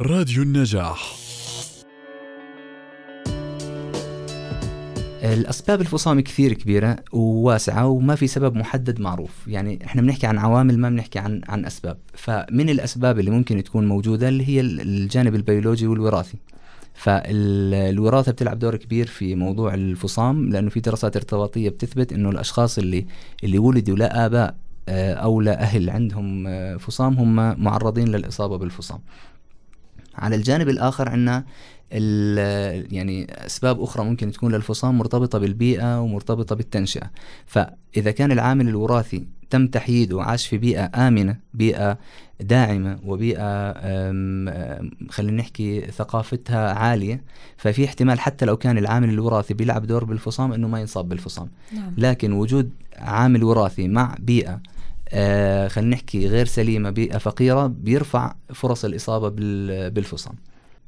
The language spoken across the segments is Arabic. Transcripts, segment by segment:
راديو النجاح. الأسباب الفصام كثير كبيرة وواسعة وما في سبب محدد معروف. يعني إحنا بنحكي عن عوامل ما بنحكي عن عن أسباب. فمن الأسباب اللي ممكن تكون موجودة اللي هي الجانب البيولوجي والوراثي. فالوراثة بتلعب دور كبير في موضوع الفصام لأنه في دراسات ارتباطية بتثبت إنه الأشخاص اللي اللي ولدوا لا آباء آه، أو لا أهل عندهم آه، فصام هم معرضين للإصابة بالفصام. على الجانب الآخر عندنا يعني أسباب أخرى ممكن تكون للفصام مرتبطة بالبيئة ومرتبطة بالتنشئة فإذا كان العامل الوراثي تم تحييده وعاش في بيئة آمنة بيئة داعمة وبيئة خلينا نحكي ثقافتها عالية ففي احتمال حتى لو كان العامل الوراثي بيلعب دور بالفصام إنه ما ينصاب بالفصام نعم. لكن وجود عامل وراثي مع بيئة آه خلينا نحكي غير سليمة بيئه فقيرة بيرفع فرص الإصابة بالفصام.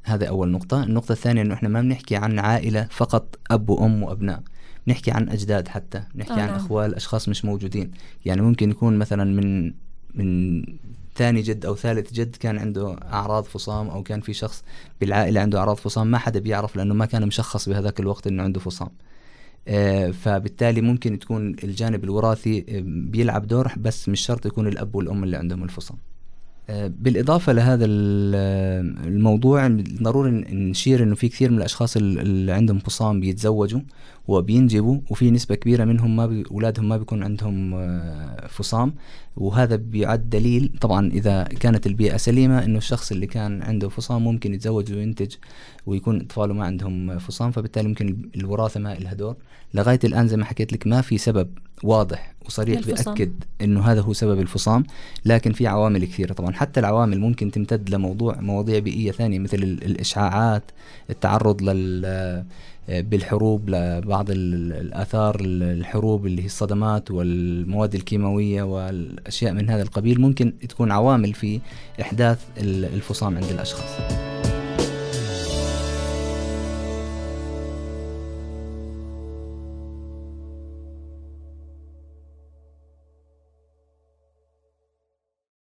هذا أول نقطة. النقطة الثانية إنه إحنا ما بنحكي عن عائلة فقط أب وأم وأبناء نحكي عن أجداد حتى نحكي آه. عن. أخوال أشخاص مش موجودين. يعني ممكن يكون مثلا من من ثاني جد أو ثالث جد كان عنده أعراض فصام أو كان في شخص بالعائلة عنده أعراض فصام ما حدا بيعرف لأنه ما كان مشخص بهذاك الوقت إنه عنده فصام. فبالتالي ممكن تكون الجانب الوراثي آه، بيلعب دور بس مش شرط يكون الأب والأم اللي عندهم الفصام. بالإضافة لهذا الموضوع ضروري نشير أنه في كثير من الأشخاص اللي عندهم فصام بيتزوجوا وبينجبوا وفي نسبة كبيرة منهم ما بي أولادهم ما بيكون عندهم آه، فصام وهذا بيعد دليل. طبعا إذا كانت البيئة سليمة أنه الشخص اللي كان عنده فصام ممكن يتزوج وينتج ويكون أطفاله ما عندهم فصام فبالتالي ممكن الوراثة ما لها دور. لغاية الآن زي ما حكيت لك ما في سبب واضح وصريح بيأكد إنه هذا هو سبب الفصام لكن في عوامل كثيرة طبعا. حتى العوامل ممكن تمتد لموضوع مواضيع بيئية ثانية مثل الإشعاعات التعرض لل بالحروب لبعض الآثار الحروب اللي هي الصدمات والمواد الكيماوية والأشياء من هذا القبيل ممكن تكون عوامل في إحداث الفصام عند الأشخاص.